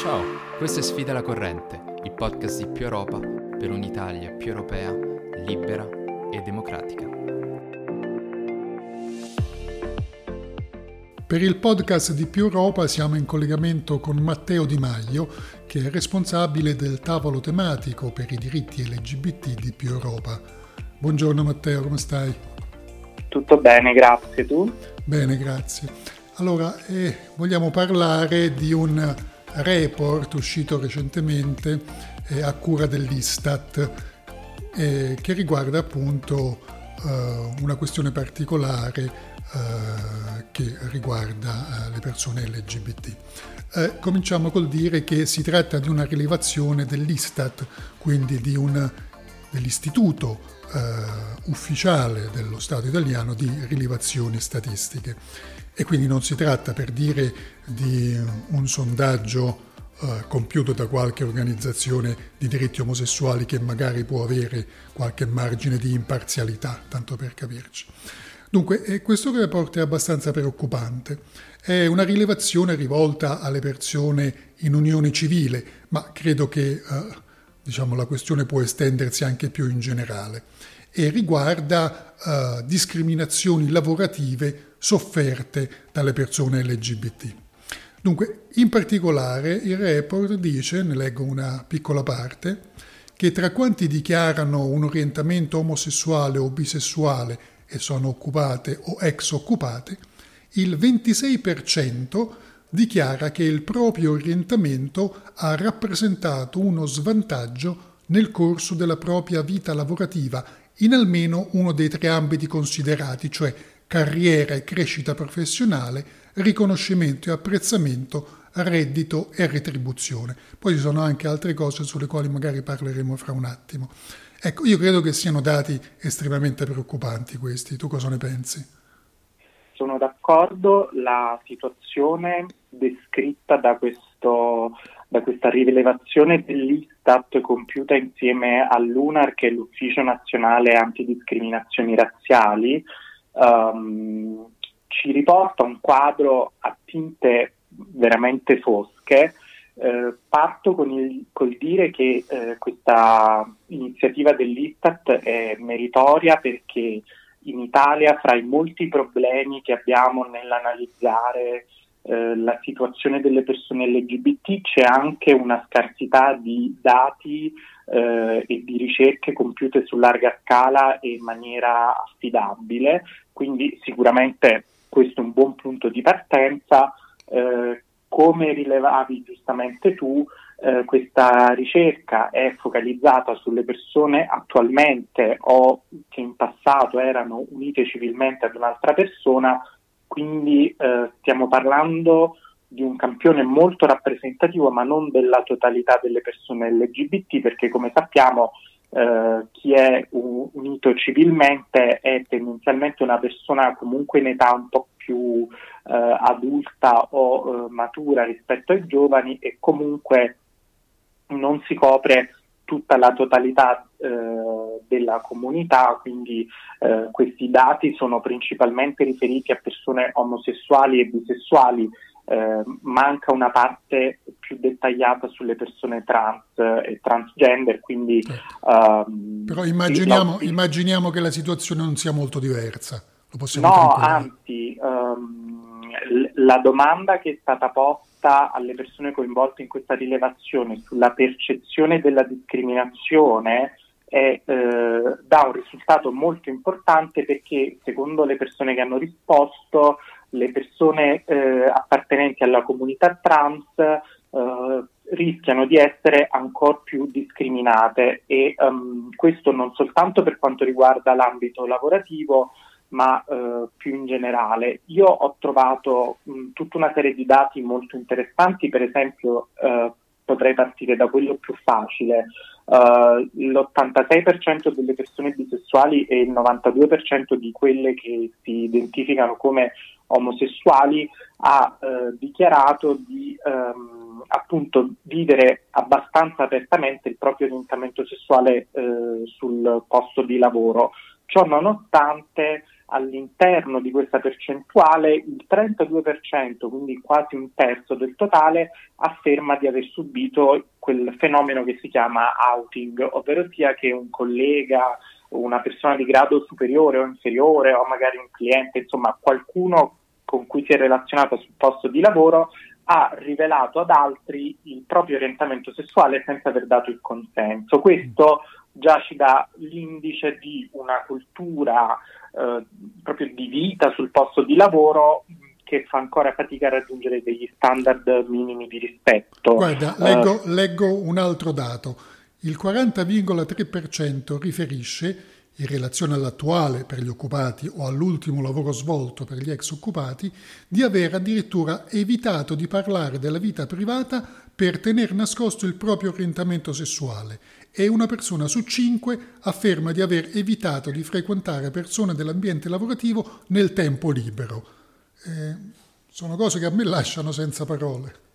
Ciao, questo è Sfida la Corrente, il podcast di Più Europa per un'Italia più europea, libera e democratica. Per il podcast di Più Europa siamo in collegamento con Matteo Di Maglio, che è responsabile del tavolo tematico per i diritti LGBT di Più Europa. Buongiorno Matteo, come stai? Tutto bene, grazie. Tu? Bene, grazie. Allora, eh, vogliamo parlare di un report uscito recentemente eh, a cura dell'Istat eh, che riguarda appunto eh, una questione particolare eh, che riguarda eh, le persone LGBT. Eh, cominciamo col dire che si tratta di una rilevazione dell'Istat, quindi di un, dell'istituto uh, ufficiale dello Stato italiano di rilevazioni statistiche. E quindi non si tratta per dire di un sondaggio uh, compiuto da qualche organizzazione di diritti omosessuali che magari può avere qualche margine di imparzialità, tanto per capirci. Dunque, eh, questo report è abbastanza preoccupante. È una rilevazione rivolta alle persone in unione civile, ma credo che uh, diciamo, la questione può estendersi anche più in generale e riguarda uh, discriminazioni lavorative sofferte dalle persone LGBT. Dunque, in particolare il report dice, ne leggo una piccola parte, che tra quanti dichiarano un orientamento omosessuale o bisessuale e sono occupate o ex occupate, il 26% dichiara che il proprio orientamento ha rappresentato uno svantaggio nel corso della propria vita lavorativa in almeno uno dei tre ambiti considerati, cioè carriera e crescita professionale, riconoscimento e apprezzamento, reddito e retribuzione. Poi ci sono anche altre cose sulle quali magari parleremo fra un attimo. Ecco, io credo che siano dati estremamente preoccupanti questi. Tu cosa ne pensi? Sono d'accordo, la situazione descritta da, questo, da questa rilevazione dell'Istat compiuta insieme all'UNAR, che è l'Ufficio Nazionale Antidiscriminazioni Razziali, um, ci riporta un quadro a tinte veramente fosche. Eh, parto con il col dire che eh, questa iniziativa dell'Istat è meritoria perché in Italia, fra i molti problemi che abbiamo nell'analizzare eh, la situazione delle persone LGBT, c'è anche una scarsità di dati eh, e di ricerche compiute su larga scala e in maniera affidabile, quindi sicuramente questo è un buon punto di partenza. Eh, come rilevavi giustamente tu, eh, questa ricerca è focalizzata sulle persone attualmente o che in passato erano unite civilmente ad un'altra persona, quindi eh, stiamo parlando di un campione molto rappresentativo, ma non della totalità delle persone LGBT, perché come sappiamo eh, chi è unito civilmente è tendenzialmente una persona comunque in età un po' più eh, adulta o eh, matura rispetto ai giovani e comunque non si copre tutta la totalità eh, della comunità, quindi eh, questi dati sono principalmente riferiti a persone omosessuali e bisessuali, eh, manca una parte più dettagliata sulle persone trans e transgender, quindi... Um, Però immaginiamo, la... immaginiamo, che la situazione non sia molto diversa. no, anzi, um, la domanda che è stata posta alle persone coinvolte in questa rilevazione sulla percezione della discriminazione è, eh, dà un risultato molto importante perché secondo le persone che hanno risposto le persone eh, appartenenti alla comunità trans eh, rischiano di essere ancora più discriminate e um, questo non soltanto per quanto riguarda l'ambito lavorativo ma uh, più in generale. Io ho trovato mh, tutta una serie di dati molto interessanti, per esempio uh, potrei partire da quello più facile. Uh, l'86% delle persone bisessuali e il 92% di quelle che si identificano come omosessuali ha uh, dichiarato di um, appunto vivere abbastanza apertamente il proprio orientamento sessuale uh, sul posto di lavoro. Ciò nonostante all'interno di questa percentuale il 32%, quindi quasi un terzo del totale, afferma di aver subito quel fenomeno che si chiama outing, ovvero sia che un collega, una persona di grado superiore o inferiore o magari un cliente, insomma qualcuno con cui si è relazionato sul posto di lavoro ha rivelato ad altri il proprio orientamento sessuale senza aver dato il consenso. Questo già ci dà l'indice di una cultura eh, proprio di vita sul posto di lavoro che fa ancora fatica a raggiungere degli standard minimi di rispetto. Guarda, leggo, uh, leggo un altro dato. Il 40,3% riferisce in relazione all'attuale per gli occupati o all'ultimo lavoro svolto per gli ex occupati, di aver addirittura evitato di parlare della vita privata per tenere nascosto il proprio orientamento sessuale e una persona su cinque afferma di aver evitato di frequentare persone dell'ambiente lavorativo nel tempo libero. Eh, sono cose che a me lasciano senza parole.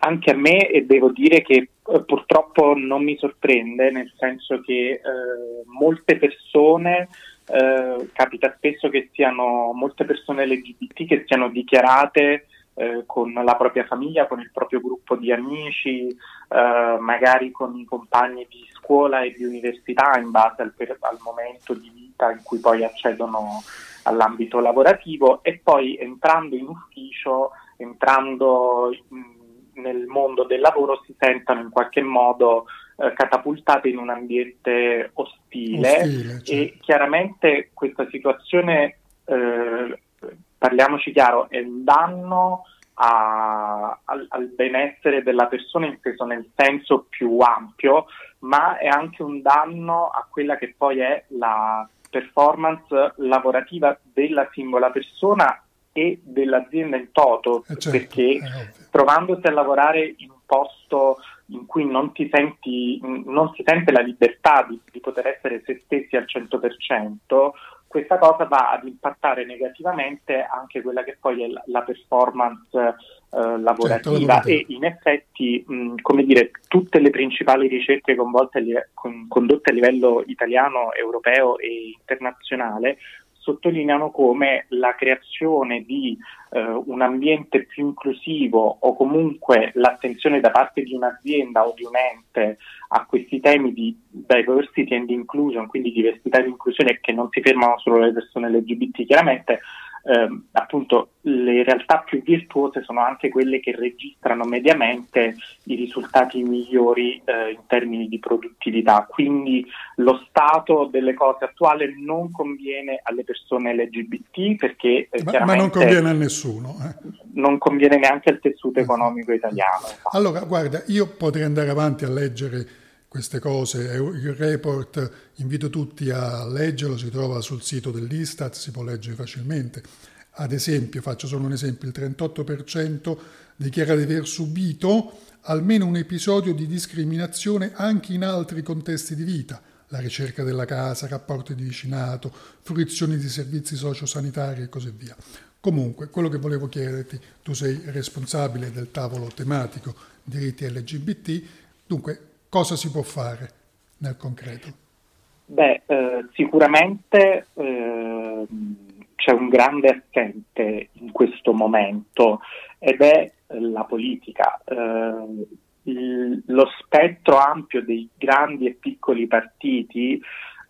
Anche a me e devo dire che eh, purtroppo non mi sorprende, nel senso che eh, molte persone, eh, capita spesso che siano molte persone LGBT che siano dichiarate eh, con la propria famiglia, con il proprio gruppo di amici, eh, magari con i compagni di scuola e di università in base al, per, al momento di vita in cui poi accedono all'ambito lavorativo. E poi entrando in ufficio, entrando in, nel mondo del lavoro si sentano in qualche modo eh, catapultate in un ambiente ostile, ostile certo. e chiaramente questa situazione, eh, parliamoci chiaro, è un danno a, al, al, benessere della persona inteso nel senso più ampio, ma è anche un danno a quella che poi è la performance lavorativa della singola persona e dell'azienda in toto, eh certo, perché trovandosi a lavorare in un posto in cui non, ti senti, non si sente la libertà di, di, poter essere se stessi al 100%, questa cosa va ad impattare negativamente anche quella che poi è la, la performance eh, lavorativa. certo, e in effetti, mh, come dire, tutte le principali ricerche condotte a livello italiano, europeo e internazionale sottolineano come la creazione di eh, un ambiente più inclusivo o comunque l'attenzione da parte di un'azienda o di un ente a questi temi di diversity and inclusion, quindi diversità e inclusione che non si fermano solo alle persone LGBT, chiaramente eh, appunto le realtà più virtuose sono anche quelle che registrano mediamente i risultati migliori eh, in termini di produttività. Quindi lo stato delle cose attuale non conviene alle persone LGBT perché eh, ma, ma, non conviene a nessuno. Eh. Non conviene neanche al tessuto economico italiano. Allora, guarda, io potrei andare avanti a leggere queste cose. Il report invito tutti a leggerlo, si trova sul sito dell'Istat, si può leggere facilmente. Ad esempio, faccio solo un esempio, il 38% dichiara di aver subito almeno un episodio di discriminazione anche in altri contesti di vita, la ricerca della casa, rapporti di vicinato, fruizioni di servizi sociosanitari e così via. Comunque, quello che volevo chiederti, tu sei responsabile del tavolo tematico diritti LGBT, dunque cosa si può fare nel concreto? Beh, eh, sicuramente eh, c'è un grande assente in questo momento ed è la politica. Eh, il, lo spettro ampio dei grandi e piccoli partiti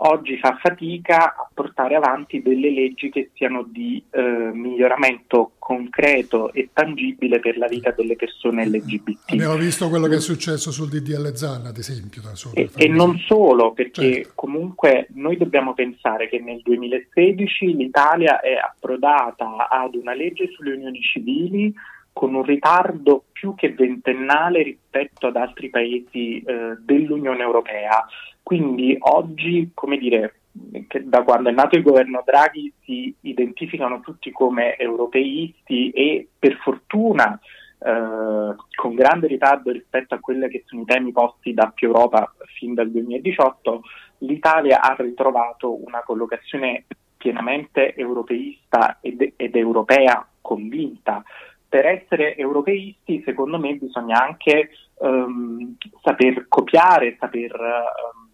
oggi fa fatica a portare avanti delle leggi che siano di eh, miglioramento concreto e tangibile per la vita delle persone LGBT. Abbiamo visto quello che è successo sul DDL Zan, ad esempio. e, e non solo, perché certo. comunque noi dobbiamo pensare che nel 2016 l'Italia è approdata ad una legge sulle unioni civili con un ritardo più che ventennale rispetto ad altri paesi eh, dell'Unione Europea. Quindi oggi, come dire, da quando è nato il governo Draghi si identificano tutti come europeisti e per fortuna eh, con grande ritardo rispetto a quelli che sono i temi posti da più Europa fin dal 2018, l'Italia ha ritrovato una collocazione pienamente europeista ed, ed europea convinta per essere europeisti, secondo me, bisogna anche um, saper copiare, saper um,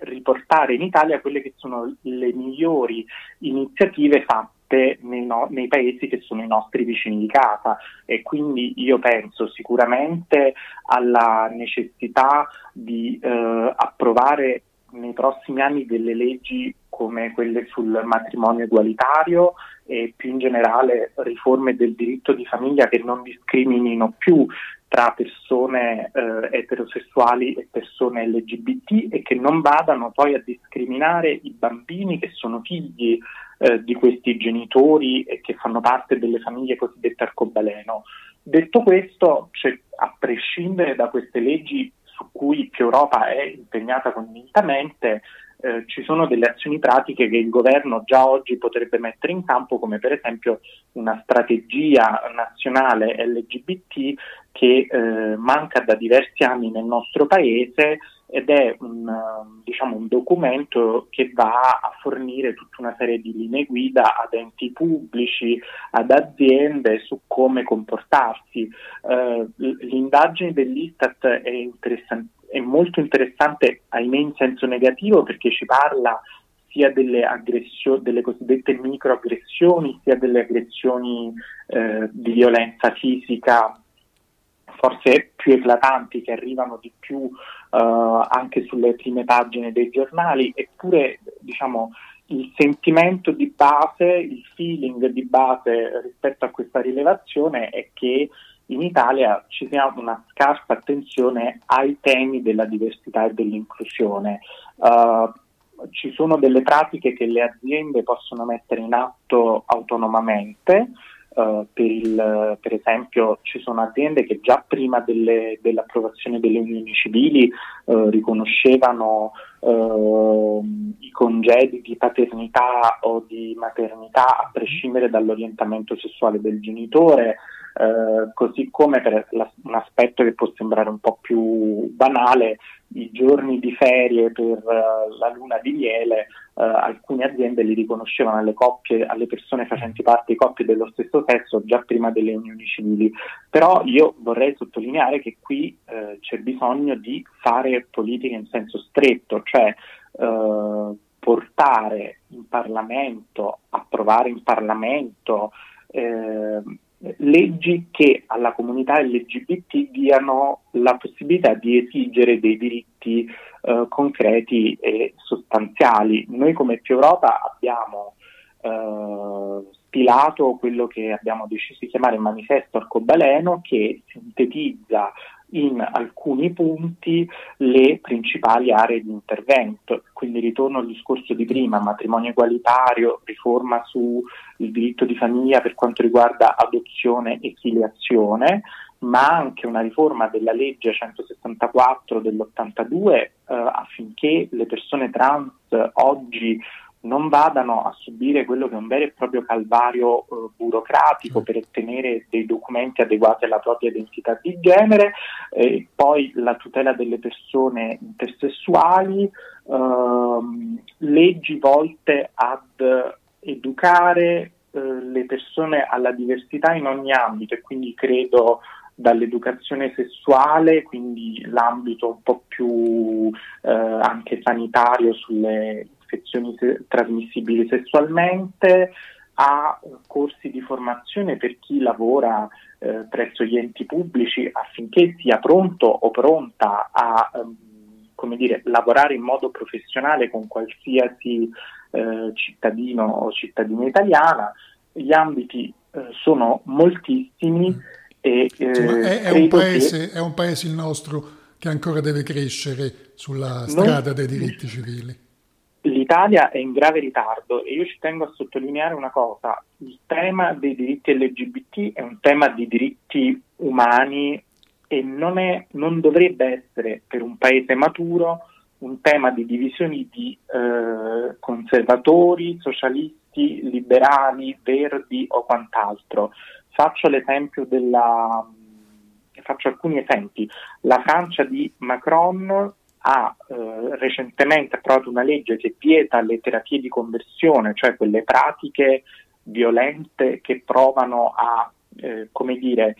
riportare in Italia quelle che sono le migliori iniziative fatte nei, no- nei, paesi che sono i nostri vicini di casa. E quindi io penso sicuramente alla necessità di eh, approvare nei prossimi anni delle leggi come quelle sul matrimonio egualitario e più in generale riforme del diritto di famiglia che non discriminino più tra persone eh, eterosessuali e persone LGBT e che non vadano poi a discriminare i bambini che sono figli eh, di questi genitori e che fanno parte delle famiglie cosiddette arcobaleno. Detto questo, cioè, a prescindere da queste leggi su cui più Europa è impegnata convintamente, eh, ci sono delle azioni pratiche che il governo già oggi potrebbe mettere in campo, come per esempio una strategia nazionale LGBT che eh, manca da diversi anni nel nostro paese ed è un, diciamo, un, documento che va a fornire tutta una serie di linee guida ad enti pubblici, ad aziende su come comportarsi. Eh, l'indagine dell'Istat è, è molto interessante, ahimè in senso negativo, perché ci parla sia delle, delle cosiddette microaggressioni, sia delle aggressioni eh, di violenza fisica forse più eclatanti che arrivano di più uh, anche sulle prime pagine dei giornali, eppure diciamo, il sentimento di base, il feeling di base rispetto a questa rilevazione è che in Italia ci sia una scarsa attenzione ai temi della diversità e dell'inclusione. Uh, ci sono delle pratiche che le aziende possono mettere in atto autonomamente, Uh, per, il, per, esempio ci sono aziende che già prima delle, dell'approvazione delle unioni civili uh, riconoscevano uh, i congedi di paternità o di maternità a prescindere dall'orientamento sessuale del genitore, così come per la, un aspetto che può sembrare un po' più banale, i giorni di ferie per la luna di miele eh, alcune aziende li riconoscevano alle coppie, alle persone facenti parte di coppie dello stesso sesso già prima delle unioni civili. Però io vorrei sottolineare che qui eh, c'è bisogno di fare politica in senso stretto, cioè portare in Parlamento, approvare in Parlamento eh, leggi che alla comunità LGBT diano la possibilità di esigere dei diritti eh, concreti e sostanziali. Noi come Più Europa abbiamo eh, stilato quello che abbiamo deciso di chiamare manifesto arcobaleno che sintetizza in alcuni punti le principali aree di intervento. Quindi ritorno al discorso di prima, matrimonio egualitario, riforma sul diritto di famiglia per quanto riguarda adozione e filiazione, ma anche una riforma della legge 164 dell'82 eh, affinché le persone trans oggi non vadano a subire quello che è un vero e proprio calvario eh, burocratico per ottenere dei documenti adeguati alla propria identità di genere, eh, poi la tutela delle persone intersessuali, ehm, leggi volte ad educare eh, le persone alla diversità in ogni ambito e quindi credo dall'educazione sessuale, quindi l'ambito un po' più eh, anche sanitario sulle infezioni se- trasmissibili sessualmente, a corsi di formazione per chi lavora eh, presso gli enti pubblici affinché sia pronto o pronta a ehm, come dire, lavorare in modo professionale con qualsiasi eh, cittadino o cittadina italiana. Gli ambiti eh, sono moltissimi e Insomma, è, è, un paese, che... è un paese il nostro che ancora deve crescere sulla strada non... dei diritti civili. L'Italia è in grave ritardo e io ci tengo a sottolineare una cosa, il tema dei diritti LGBT è un tema di diritti umani e non, è, non dovrebbe essere per un paese maturo un tema di divisioni di eh, conservatori, socialisti, liberali, verdi o quant'altro. Faccio l'esempio della faccio alcuni esempi. La Francia di Macron ha eh, recentemente approvato una legge che vieta le terapie di conversione, cioè quelle pratiche violente che provano a, eh, come dire,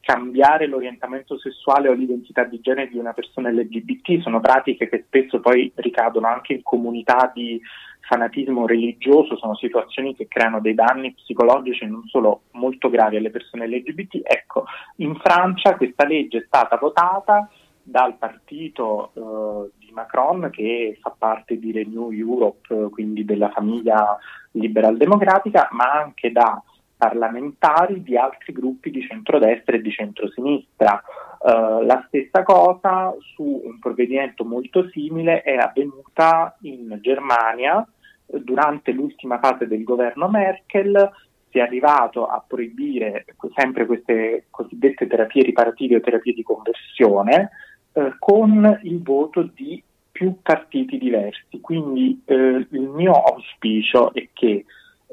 cambiare l'orientamento sessuale o l'identità di genere di una persona LGBT, sono pratiche che spesso poi ricadono anche in comunità di fanatismo religioso, sono situazioni che creano dei danni psicologici non solo molto gravi alle persone LGBT. Ecco, in Francia questa legge è stata votata dal partito eh, di Macron che fa parte di Renew Europe, quindi della famiglia liberal democratica, ma anche da parlamentari di altri gruppi di centrodestra e di centrosinistra. Uh, la stessa cosa su un provvedimento molto simile è avvenuta in Germania durante l'ultima fase del governo Merkel. Si è arrivato a proibire sempre queste cosiddette terapie riparative o terapie di conversione uh, con il voto di più partiti diversi. Quindi uh, il mio auspicio è che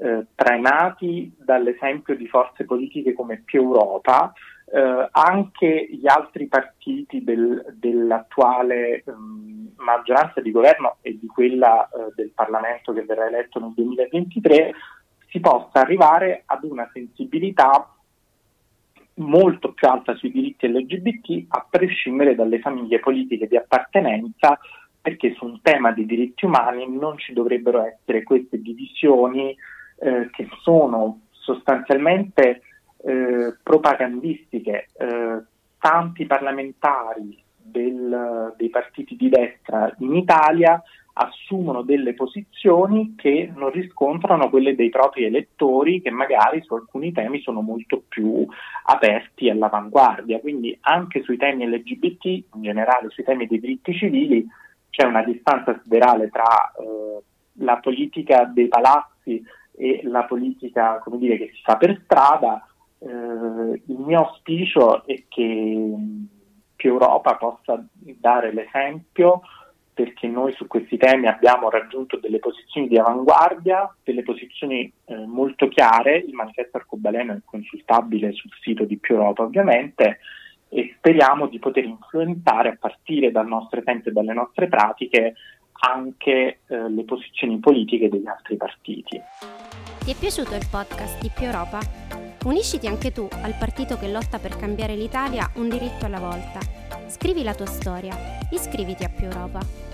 eh, trainati dall'esempio di forze politiche come Più Europa, eh, anche gli altri partiti del, dell'attuale um, maggioranza di governo e di quella uh, del Parlamento che verrà eletto nel 2023 si possa arrivare ad una sensibilità molto più alta sui diritti LGBT a prescindere dalle famiglie politiche di appartenenza perché su un tema di diritti umani non ci dovrebbero essere queste divisioni eh, che sono sostanzialmente eh, propagandistiche. Eh, tanti parlamentari del, dei partiti di destra in Italia assumono delle posizioni che non riscontrano quelle dei propri elettori che magari su alcuni temi sono molto più aperti all'avanguardia. Quindi anche sui temi LGBT, in generale sui temi dei diritti civili, c'è una distanza siderale tra eh, la politica dei palazzi e la politica come dire, che si fa per strada, eh, il mio auspicio è che più Europa possa dare l'esempio perché noi su questi temi abbiamo raggiunto delle posizioni di avanguardia, delle posizioni eh, molto chiare, il manifesto arcobaleno è consultabile sul sito di Più Europa ovviamente e speriamo di poter influenzare a partire dal nostro esempio e dalle nostre pratiche anche eh, le posizioni politiche degli altri partiti. Ti è piaciuto il podcast di Più Europa? Unisciti anche tu al partito che lotta per cambiare l'Italia un diritto alla volta. Scrivi la tua storia, iscriviti a Più Europa.